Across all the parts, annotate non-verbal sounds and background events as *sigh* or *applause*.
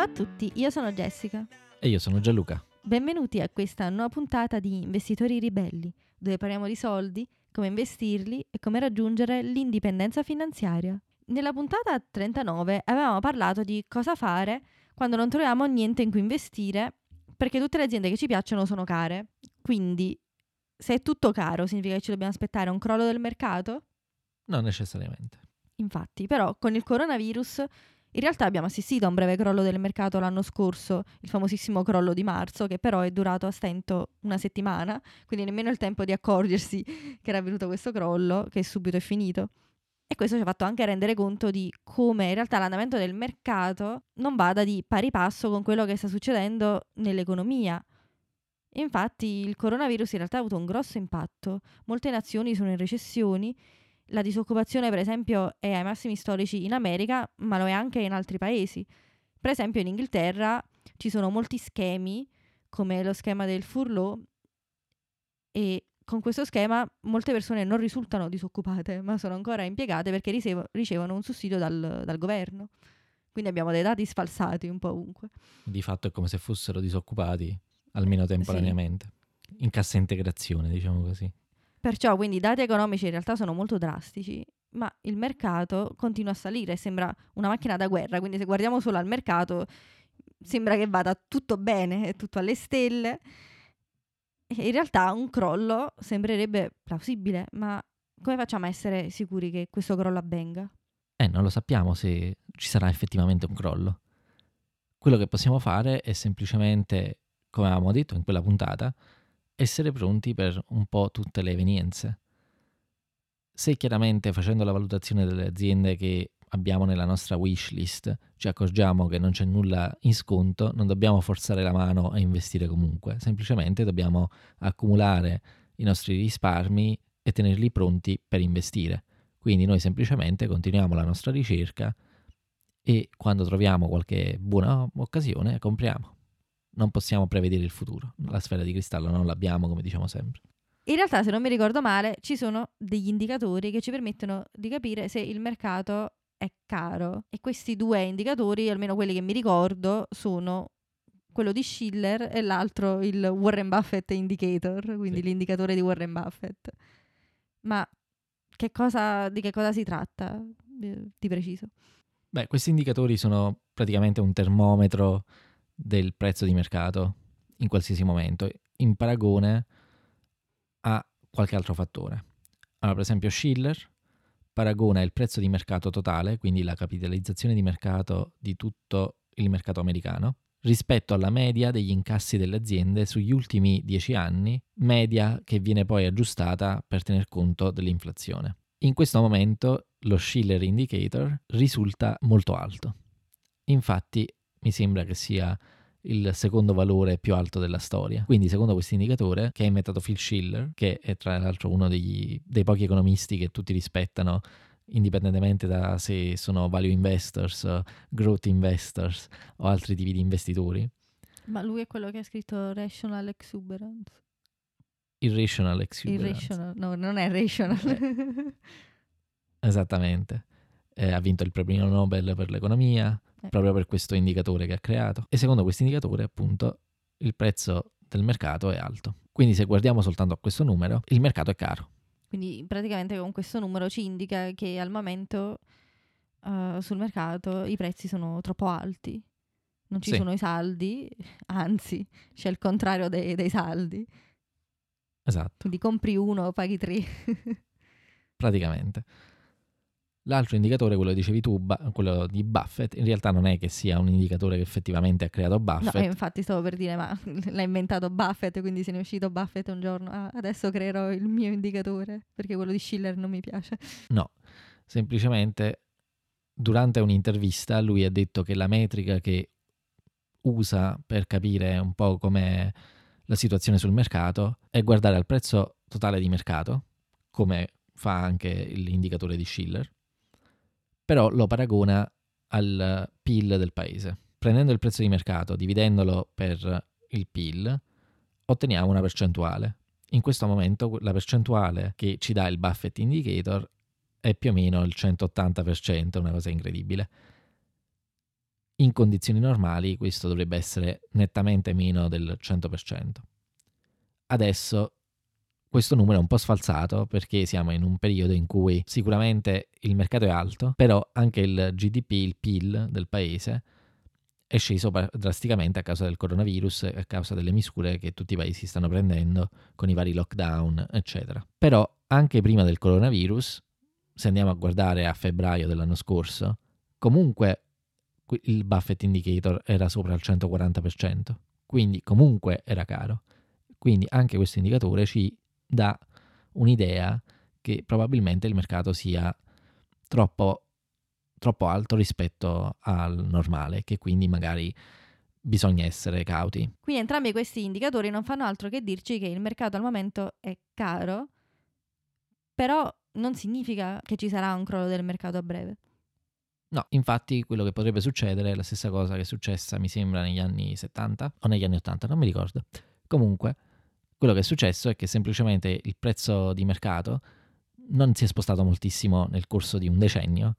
Ciao a tutti, io sono Jessica. E io sono Gianluca. Benvenuti a questa nuova puntata di Investitori Ribelli, dove parliamo di soldi, come investirli e come raggiungere l'indipendenza finanziaria. Nella puntata 39 avevamo parlato di cosa fare quando non troviamo niente in cui investire perché tutte le aziende che ci piacciono sono care. Quindi, se è tutto caro, significa che ci dobbiamo aspettare un crollo del mercato? Non necessariamente. Infatti, però, con il coronavirus in realtà abbiamo assistito a un breve crollo del mercato l'anno scorso, il famosissimo crollo di marzo, che però è durato a stento una settimana, quindi nemmeno il tempo di accorgersi *laughs* che era avvenuto questo crollo, che subito è finito. E questo ci ha fatto anche rendere conto di come in realtà l'andamento del mercato non vada di pari passo con quello che sta succedendo nell'economia. Infatti il coronavirus in realtà ha avuto un grosso impatto. Molte nazioni sono in recessioni la disoccupazione, per esempio, è ai massimi storici in America, ma lo è anche in altri paesi. Per esempio, in Inghilterra ci sono molti schemi, come lo schema del furlough, e con questo schema molte persone non risultano disoccupate, ma sono ancora impiegate perché ricevo- ricevono un sussidio dal, dal governo. Quindi abbiamo dei dati sfalsati un po' ovunque. Di fatto è come se fossero disoccupati, almeno temporaneamente. Sì. In cassa integrazione, diciamo così. Perciò quindi i dati economici in realtà sono molto drastici, ma il mercato continua a salire, sembra una macchina da guerra, quindi se guardiamo solo al mercato sembra che vada tutto bene, è tutto alle stelle. In realtà un crollo sembrerebbe plausibile, ma come facciamo a essere sicuri che questo crollo avvenga? Eh, non lo sappiamo se ci sarà effettivamente un crollo. Quello che possiamo fare è semplicemente, come avevamo detto in quella puntata, essere pronti per un po' tutte le evenienze. Se chiaramente facendo la valutazione delle aziende che abbiamo nella nostra wish list ci accorgiamo che non c'è nulla in sconto, non dobbiamo forzare la mano a investire comunque, semplicemente dobbiamo accumulare i nostri risparmi e tenerli pronti per investire. Quindi noi semplicemente continuiamo la nostra ricerca e quando troviamo qualche buona occasione compriamo non possiamo prevedere il futuro. La sfera di cristallo non l'abbiamo, come diciamo sempre. In realtà, se non mi ricordo male, ci sono degli indicatori che ci permettono di capire se il mercato è caro. E questi due indicatori, almeno quelli che mi ricordo, sono quello di Schiller e l'altro il Warren Buffett Indicator, quindi sì. l'indicatore di Warren Buffett. Ma che cosa, di che cosa si tratta di preciso? Beh, questi indicatori sono praticamente un termometro del prezzo di mercato in qualsiasi momento, in paragone a qualche altro fattore. Allora, per esempio, Schiller paragona il prezzo di mercato totale, quindi la capitalizzazione di mercato di tutto il mercato americano, rispetto alla media degli incassi delle aziende sugli ultimi dieci anni, media che viene poi aggiustata per tener conto dell'inflazione. In questo momento lo Schiller Indicator risulta molto alto. Infatti mi sembra che sia il secondo valore più alto della storia. Quindi, secondo questo indicatore, che ha inventato Phil Schiller, che è tra l'altro uno degli, dei pochi economisti che tutti rispettano, indipendentemente da se sono value investors, growth investors o altri tipi di investitori. Ma lui è quello che ha scritto Rational Exuberance. Irrational Exuberance. Irrational, no, non è rational. Eh. *laughs* Esattamente. Eh, ha vinto il premio Nobel per l'economia. Proprio per questo indicatore che ha creato. E secondo questo indicatore, appunto, il prezzo del mercato è alto. Quindi se guardiamo soltanto a questo numero, il mercato è caro. Quindi praticamente con questo numero ci indica che al momento uh, sul mercato i prezzi sono troppo alti. Non ci sì. sono i saldi, *laughs* anzi c'è il contrario dei, dei saldi. Esatto. Quindi compri uno, paghi tre. *laughs* Praticamente. L'altro indicatore, quello che dicevi tu, quello di Buffett, in realtà non è che sia un indicatore che effettivamente ha creato Buffett. No, infatti stavo per dire, ma *laughs* l'ha inventato Buffett, quindi se ne è uscito Buffett un giorno, ah, adesso creerò il mio indicatore, perché quello di Schiller non mi piace. No, semplicemente durante un'intervista lui ha detto che la metrica che usa per capire un po' com'è la situazione sul mercato è guardare al prezzo totale di mercato, come fa anche l'indicatore di Schiller, però lo paragona al PIL del paese. Prendendo il prezzo di mercato, dividendolo per il PIL, otteniamo una percentuale. In questo momento la percentuale che ci dà il Buffett Indicator è più o meno il 180%, una cosa incredibile. in condizioni normali questo dovrebbe essere nettamente meno del 100%. Adesso questo numero è un po' sfalsato perché siamo in un periodo in cui sicuramente il mercato è alto, però anche il GDP, il PIL del paese è sceso drasticamente a causa del coronavirus a causa delle misure che tutti i paesi stanno prendendo con i vari lockdown, eccetera. Però anche prima del coronavirus, se andiamo a guardare a febbraio dell'anno scorso, comunque il Buffett Indicator era sopra il 140%, quindi comunque era caro. Quindi anche questo indicatore ci dà un'idea che probabilmente il mercato sia troppo, troppo alto rispetto al normale, che quindi magari bisogna essere cauti. Quindi entrambi questi indicatori non fanno altro che dirci che il mercato al momento è caro, però non significa che ci sarà un crollo del mercato a breve. No, infatti quello che potrebbe succedere è la stessa cosa che è successa, mi sembra, negli anni 70 o negli anni 80, non mi ricordo. Comunque, quello che è successo è che semplicemente il prezzo di mercato non si è spostato moltissimo nel corso di un decennio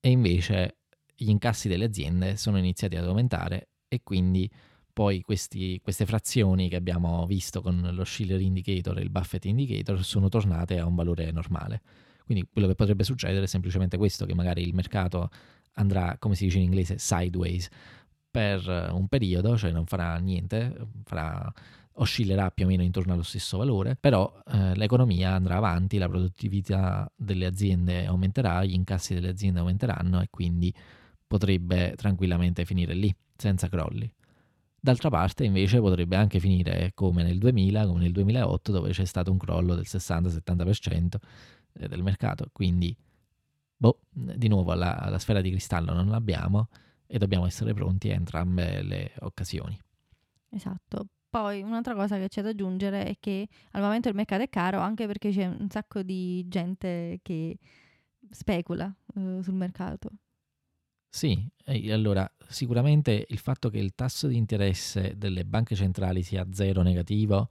e invece gli incassi delle aziende sono iniziati ad aumentare e quindi poi questi, queste frazioni che abbiamo visto con lo Schiller Indicator e il Buffett Indicator sono tornate a un valore normale. Quindi quello che potrebbe succedere è semplicemente questo, che magari il mercato andrà, come si dice in inglese, sideways per un periodo, cioè non farà niente, farà oscillerà più o meno intorno allo stesso valore, però eh, l'economia andrà avanti, la produttività delle aziende aumenterà, gli incassi delle aziende aumenteranno e quindi potrebbe tranquillamente finire lì, senza crolli. D'altra parte invece potrebbe anche finire come nel 2000, come nel 2008, dove c'è stato un crollo del 60-70% eh, del mercato, quindi boh, di nuovo la, la sfera di cristallo non l'abbiamo e dobbiamo essere pronti a entrambe le occasioni. Esatto, poi un'altra cosa che c'è da aggiungere è che al momento il mercato è caro anche perché c'è un sacco di gente che specula uh, sul mercato. Sì, allora sicuramente il fatto che il tasso di interesse delle banche centrali sia zero negativo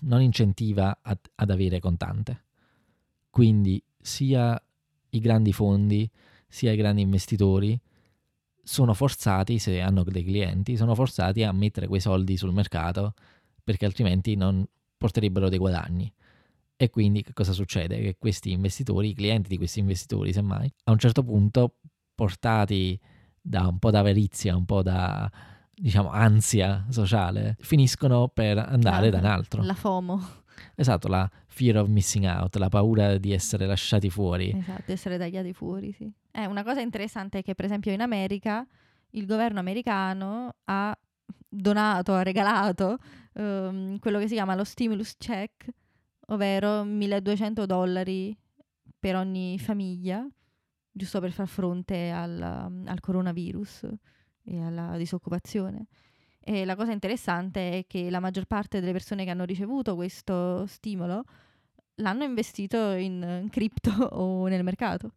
non incentiva ad, ad avere contante. Quindi sia i grandi fondi sia i grandi investitori sono forzati, se hanno dei clienti, sono forzati a mettere quei soldi sul mercato perché altrimenti non porterebbero dei guadagni. E quindi che cosa succede? Che questi investitori, i clienti di questi investitori, semmai, a un certo punto, portati da un po' d'avarizia, un po' da diciamo ansia sociale, finiscono per andare ah, da un altro. La FOMO. Esatto, la fear of missing out, la paura di essere lasciati fuori. Esatto, essere tagliati fuori, sì. Eh, una cosa interessante è che per esempio in America il governo americano ha donato, ha regalato um, quello che si chiama lo stimulus check, ovvero 1200 dollari per ogni famiglia, giusto per far fronte al, al coronavirus e alla disoccupazione. E la cosa interessante è che la maggior parte delle persone che hanno ricevuto questo stimolo l'hanno investito in cripto *laughs* o nel mercato.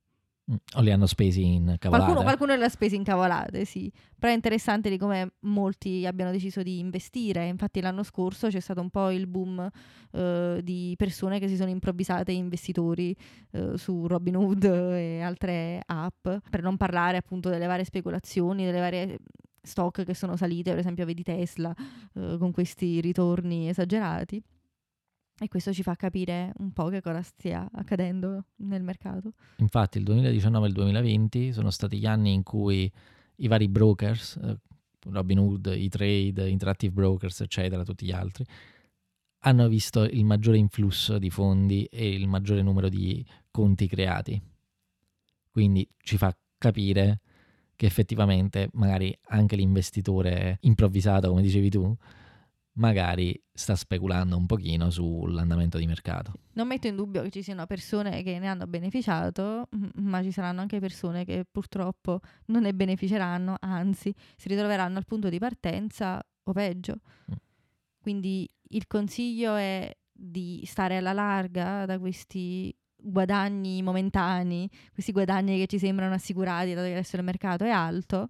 O li hanno spesi in cavolate? Qualcuno, qualcuno li ha spesi in cavolate, sì. Però è interessante di come molti abbiano deciso di investire. Infatti l'anno scorso c'è stato un po' il boom uh, di persone che si sono improvvisate investitori uh, su Robinhood e altre app. Per non parlare appunto delle varie speculazioni, delle varie stock che sono salite, per esempio vedi Tesla uh, con questi ritorni esagerati. E questo ci fa capire un po' che cosa stia accadendo nel mercato. Infatti il 2019 e il 2020 sono stati gli anni in cui i vari brokers, eh, Robinhood, E-Trade, Interactive Brokers, eccetera, tutti gli altri, hanno visto il maggiore influsso di fondi e il maggiore numero di conti creati. Quindi ci fa capire che effettivamente magari anche l'investitore improvvisato, come dicevi tu, magari sta speculando un pochino sull'andamento di mercato. Non metto in dubbio che ci siano persone che ne hanno beneficiato, ma ci saranno anche persone che purtroppo non ne beneficeranno, anzi si ritroveranno al punto di partenza o peggio. Mm. Quindi il consiglio è di stare alla larga da questi guadagni momentanei, questi guadagni che ci sembrano assicurati dato che adesso il mercato è alto,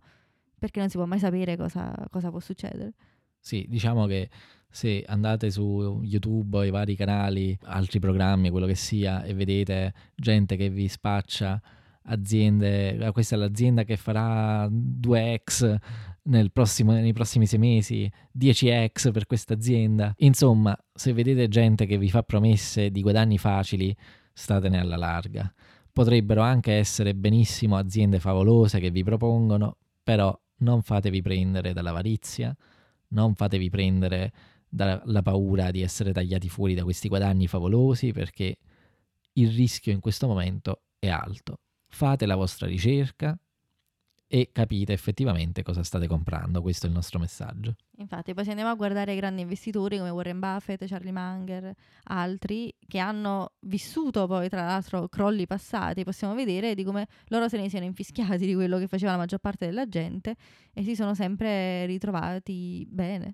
perché non si può mai sapere cosa, cosa può succedere. Sì, diciamo che se andate su YouTube, i vari canali, altri programmi, quello che sia, e vedete gente che vi spaccia aziende, questa è l'azienda che farà 2x nel prossimo, nei prossimi sei mesi, 10x per questa azienda. Insomma, se vedete gente che vi fa promesse di guadagni facili, statene alla larga. Potrebbero anche essere benissimo aziende favolose che vi propongono, però non fatevi prendere dall'avarizia, non fatevi prendere dalla paura di essere tagliati fuori da questi guadagni favolosi perché il rischio in questo momento è alto. Fate la vostra ricerca, e capite effettivamente cosa state comprando. Questo è il nostro messaggio. Infatti, poi se andiamo a guardare i grandi investitori come Warren Buffett, Charlie Munger, altri che hanno vissuto poi tra l'altro crolli passati, possiamo vedere di come loro se ne siano infischiati di quello che faceva la maggior parte della gente e si sono sempre ritrovati bene.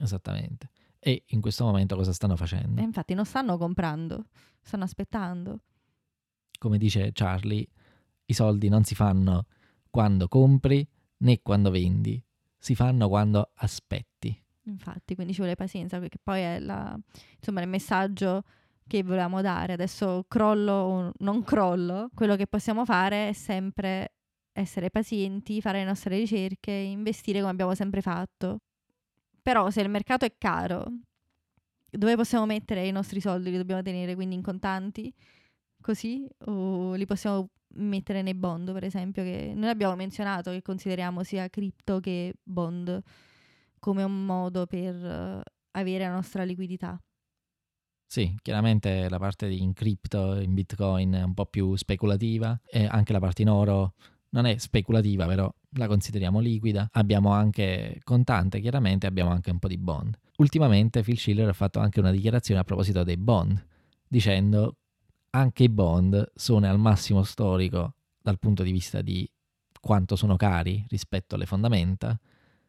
Esattamente. E in questo momento cosa stanno facendo? E infatti non stanno comprando, stanno aspettando. Come dice Charlie, i soldi non si fanno quando compri né quando vendi, si fanno quando aspetti. Infatti, quindi ci vuole pazienza, perché poi è la, insomma, il messaggio che volevamo dare. Adesso crollo o non crollo, quello che possiamo fare è sempre essere pazienti, fare le nostre ricerche, investire come abbiamo sempre fatto. Però se il mercato è caro, dove possiamo mettere i nostri soldi? Li dobbiamo tenere quindi in contanti? Così? O li possiamo mettere nei bond, per esempio, che noi abbiamo menzionato che consideriamo sia cripto che bond come un modo per uh, avere la nostra liquidità. Sì, chiaramente la parte in cripto, in bitcoin è un po' più speculativa e anche la parte in oro non è speculativa, però la consideriamo liquida. Abbiamo anche contante, chiaramente abbiamo anche un po' di bond. Ultimamente Phil Schiller ha fatto anche una dichiarazione a proposito dei bond, dicendo anche i bond sono al massimo storico dal punto di vista di quanto sono cari rispetto alle fondamenta,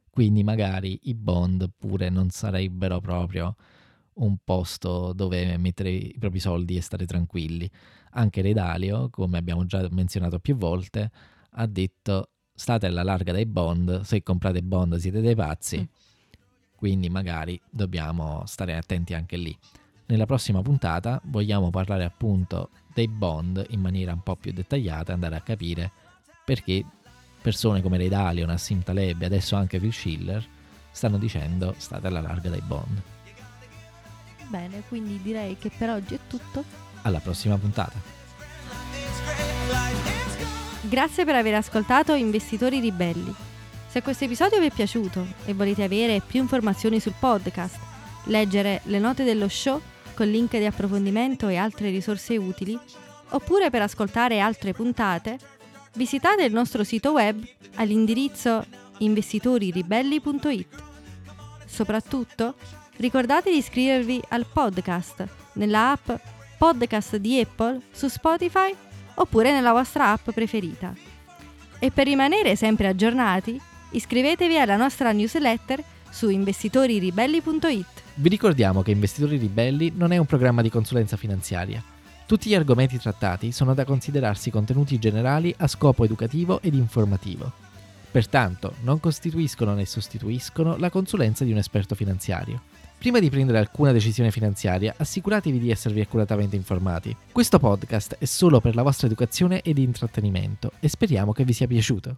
quindi magari i bond pure non sarebbero proprio un posto dove mettere i propri soldi e stare tranquilli. Anche Redalio, come abbiamo già menzionato più volte, ha detto state alla larga dai bond, se comprate bond siete dei pazzi, mm. quindi magari dobbiamo stare attenti anche lì. Nella prossima puntata vogliamo parlare appunto dei bond in maniera un po' più dettagliata e andare a capire perché persone come Ray Dalio, Nassim Taleb e adesso anche Phil Schiller stanno dicendo state alla larga dai bond. Bene, quindi direi che per oggi è tutto. Alla prossima puntata. Grazie per aver ascoltato Investitori Ribelli. Se questo episodio vi è piaciuto e volete avere più informazioni sul podcast, leggere le note dello show, con link di approfondimento e altre risorse utili, oppure per ascoltare altre puntate, visitate il nostro sito web all'indirizzo investitoriribelli.it. Soprattutto, ricordate di iscrivervi al podcast nella app Podcast di Apple su Spotify oppure nella vostra app preferita. E per rimanere sempre aggiornati, iscrivetevi alla nostra newsletter su investitoriribelli.it. Vi ricordiamo che Investitori Ribelli non è un programma di consulenza finanziaria. Tutti gli argomenti trattati sono da considerarsi contenuti generali a scopo educativo ed informativo. Pertanto, non costituiscono né sostituiscono la consulenza di un esperto finanziario. Prima di prendere alcuna decisione finanziaria, assicuratevi di esservi accuratamente informati. Questo podcast è solo per la vostra educazione ed intrattenimento e speriamo che vi sia piaciuto.